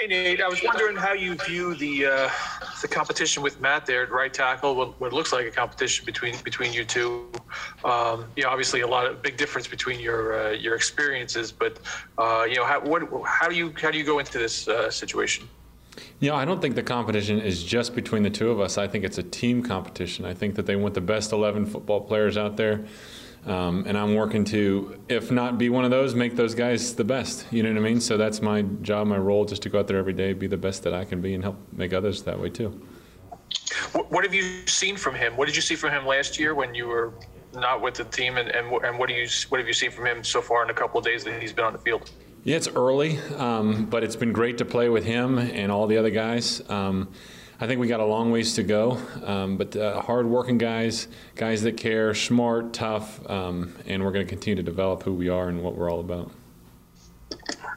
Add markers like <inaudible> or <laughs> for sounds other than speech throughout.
Hey Nate, I was wondering how you view the uh, the competition with Matt there at right tackle. What, what looks like a competition between between you two. Um, you know, obviously a lot of big difference between your uh, your experiences, but uh, you know, how what how do you how do you go into this uh, situation? Know, I don't think the competition is just between the two of us. I think it's a team competition. I think that they want the best 11 football players out there. Um, and I'm working to, if not be one of those, make those guys the best. You know what I mean? So that's my job, my role, just to go out there every day, be the best that I can be, and help make others that way too. What have you seen from him? What did you see from him last year when you were not with the team, and, and, and what do you what have you seen from him so far in a couple of days that he's been on the field? Yeah, it's early, um, but it's been great to play with him and all the other guys. Um, I think we got a long ways to go, um, but uh, hard-working guys, guys that care, smart, tough, um, and we're going to continue to develop who we are and what we're all about.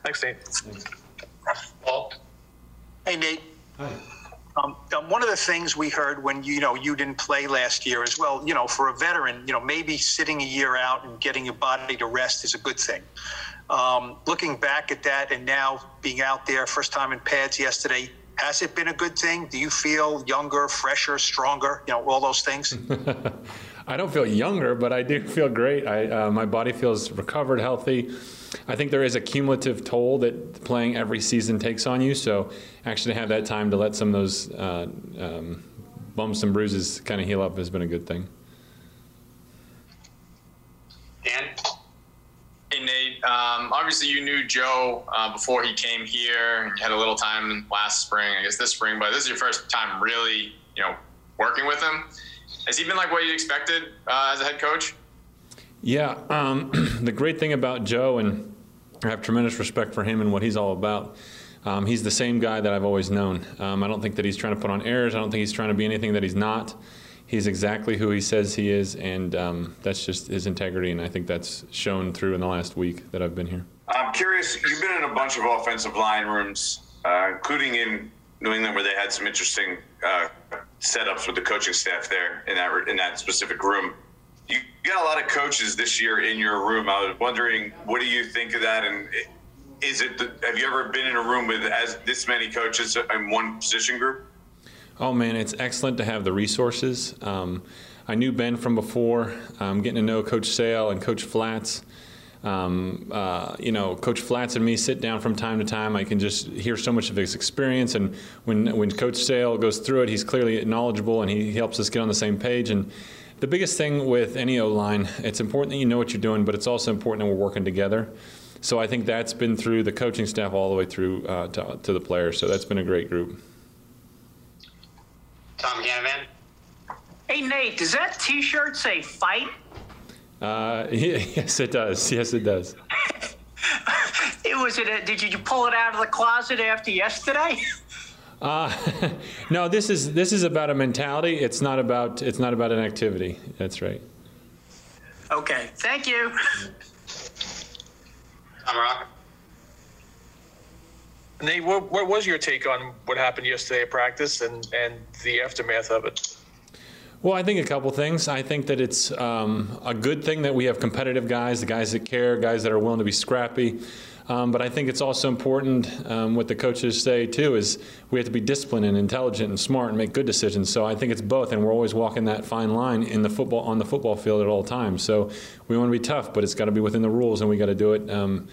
Thanks, Nate. Paul? Hey, Nate. Um, um, one of the things we heard when you know you didn't play last year as well, you know, for a veteran, you know, maybe sitting a year out and getting your body to rest is a good thing. Um, looking back at that and now being out there, first time in pads yesterday, has it been a good thing? Do you feel younger, fresher, stronger? You know, all those things. <laughs> I don't feel younger, but I do feel great. I, uh, my body feels recovered, healthy. I think there is a cumulative toll that playing every season takes on you. So actually, have that time to let some of those uh, um, bumps and bruises kind of heal up has been a good thing. Um, obviously you knew Joe uh, before he came here. You had a little time last spring, I guess this spring, but this is your first time really, you know, working with him. Has he been like what you expected uh, as a head coach? Yeah, um, <clears throat> the great thing about Joe, and I have tremendous respect for him and what he's all about. Um, he's the same guy that I've always known. Um, I don't think that he's trying to put on airs. I don't think he's trying to be anything that he's not. He's exactly who he says he is, and um, that's just his integrity. And I think that's shown through in the last week that I've been here. I'm curious. You've been in a bunch of offensive line rooms, uh, including in New England, where they had some interesting uh, setups with the coaching staff there in that in that specific room. You got a lot of coaches this year in your room. I was wondering, what do you think of that? And is it? Have you ever been in a room with as this many coaches in one position group? Oh man, it's excellent to have the resources. Um, I knew Ben from before. Um, getting to know Coach Sale and Coach Flats. Um, uh, you know, Coach Flats and me sit down from time to time. I can just hear so much of his experience, and when when Coach Sale goes through it, he's clearly knowledgeable, and he helps us get on the same page. And the biggest thing with any O line, it's important that you know what you're doing, but it's also important that we're working together. So I think that's been through the coaching staff all the way through uh, to, to the players. So that's been a great group. Tom Canavan? Hey, Nate, does that T-shirt say "fight"? Uh, <laughs> yes, it does. Yes, it does. <laughs> it was it. A, did you pull it out of the closet after yesterday? Uh, <laughs> no, this is this is about a mentality. It's not about it's not about an activity. That's right. Okay, thank you. Tom Rock? Nate, what, what was your take on what happened yesterday at practice and, and the aftermath of it? Well, I think a couple things. I think that it's um, a good thing that we have competitive guys, the guys that care, guys that are willing to be scrappy. Um, but I think it's also important um, what the coaches say too is we have to be disciplined and intelligent and smart and make good decisions. So I think it's both, and we're always walking that fine line in the football on the football field at all times. So we want to be tough, but it's got to be within the rules, and we got to do it um,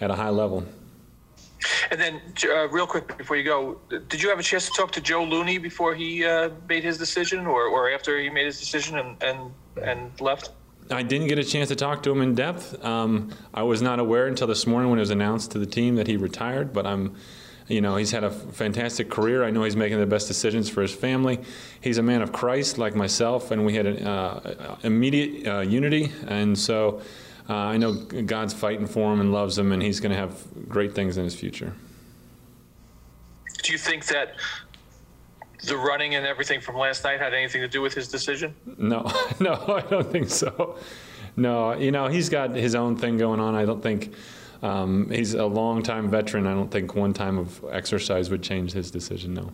at a high level. And then, uh, real quick before you go, did you have a chance to talk to Joe Looney before he uh, made his decision, or, or after he made his decision and and, and left? I didn't get a chance to talk to him in depth. Um, I was not aware until this morning when it was announced to the team that he retired. But I'm, you know, he's had a fantastic career. I know he's making the best decisions for his family. He's a man of Christ, like myself, and we had an uh, immediate uh, unity. And so, uh, I know God's fighting for him and loves him, and he's going to have great things in his future. Do you think that the running and everything from last night had anything to do with his decision? No, <laughs> no, I don't think so. No, you know, he's got his own thing going on. I don't think um, he's a long time veteran. I don't think one time of exercise would change his decision, no.